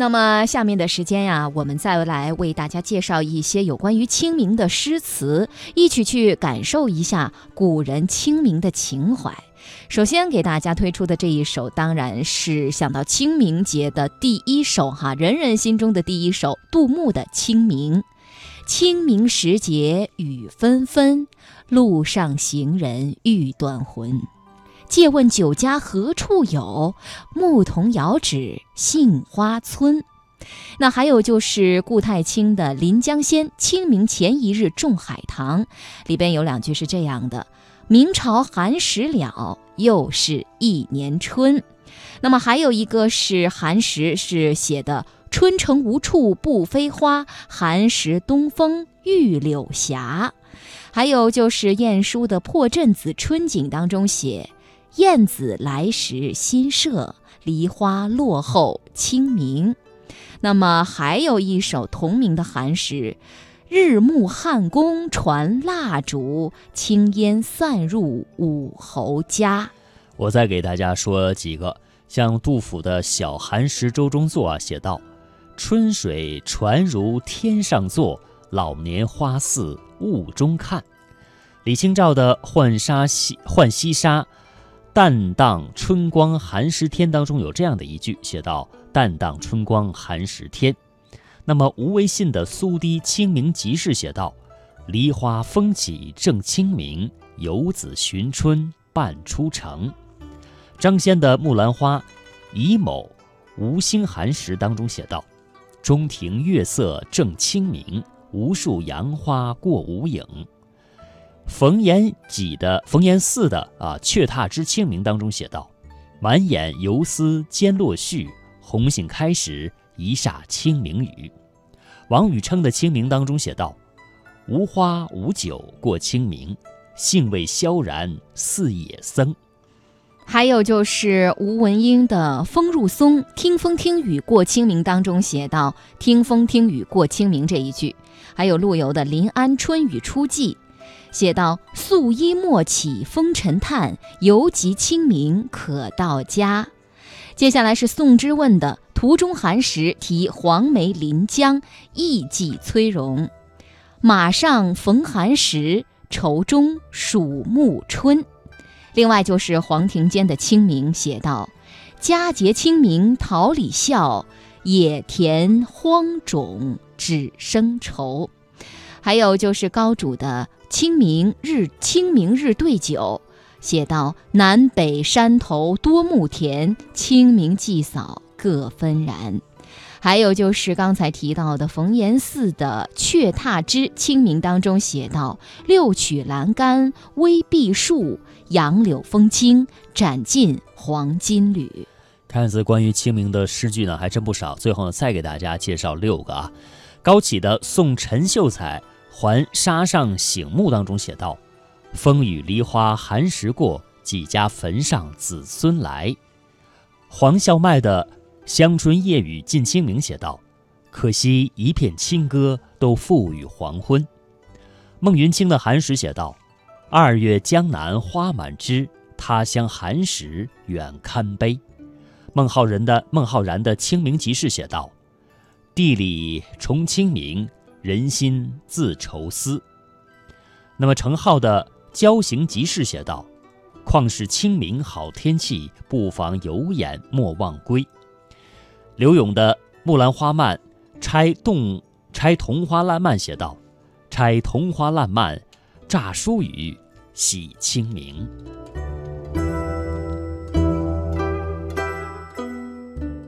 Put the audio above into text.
那么下面的时间呀，我们再来为大家介绍一些有关于清明的诗词，一起去感受一下古人清明的情怀。首先给大家推出的这一首，当然是想到清明节的第一首哈，人人心中的第一首，杜牧的《清明》。清明时节雨纷纷，路上行人欲断魂。借问酒家何处有？牧童遥指杏花村。那还有就是顾太清的《临江仙·清明前一日种海棠》，里边有两句是这样的：“明朝寒食了，又是一年春。”那么还有一个是寒食，是写的“春城无处不飞花，寒食东风御柳斜”。还有就是晏殊的《破阵子·春景》当中写。燕子来时新社，梨花落后清明。那么还有一首同名的寒食：日暮汉宫传蜡烛，青烟散入武侯家。我再给大家说几个，像杜甫的小寒食周中作啊，写道：“春水传如天上坐，老年花似雾中看。”李清照的《浣纱西浣溪沙》。淡荡春光寒食天当中有这样的一句，写道：“淡荡春光寒食天。”那么吴为信的《苏堤清明集市》写道：“梨花风起正清明，游子寻春半出城。”张先的《木兰花·乙卯无心寒食》当中写道：“中庭月色正清明，无数杨花过无影。”冯延己的冯延巳的啊《却踏之清明》当中写道：“满眼游丝兼落絮，红杏开时一霎清明雨。”王禹偁的《清明》当中写道：“无花无酒过清明，兴味萧然似野僧。”还有就是吴文英的《风入松·听风听雨过清明》当中写道：“听风听雨过清明”这一句。还有陆游的《临安春雨初霁》。写道：“素衣莫起风尘叹，犹及清明可到家。”接下来是宋之问的《途中寒食》，题黄梅临江，意寄崔融。马上逢寒食，愁中属暮春。另外就是黄庭坚的《清明》，写道：“佳节清明桃李笑，野田荒冢只生愁。”还有就是高主的。清明日，清明日对酒，写到：“南北山头多牧田，清明祭扫各纷然。”还有就是刚才提到的冯延巳的《却踏之清明》当中写道：“六曲栏杆微碧树，杨柳风轻展尽黄金缕。”看似关于清明的诗句呢，还真不少。最后呢，再给大家介绍六个啊。高启的《送陈秀才》。还沙上醒目当中写道：“风雨梨花寒食过，几家坟上子孙来。”黄孝迈的《乡村夜雨近清明》写道：“可惜一片清歌都付与黄昏。”孟云清的寒食写道：“二月江南花满枝，他乡寒食远堪悲。”孟浩然的孟浩然的《清明集市》写道：“地里重清明。”人心自愁思。那么程颢的《郊行集市》写道：“况是清明好天气，不妨有眼莫忘归。”刘永的《木兰花漫》拆动拆桐花烂漫写道：“拆桐花烂漫，乍疏雨，喜清明。”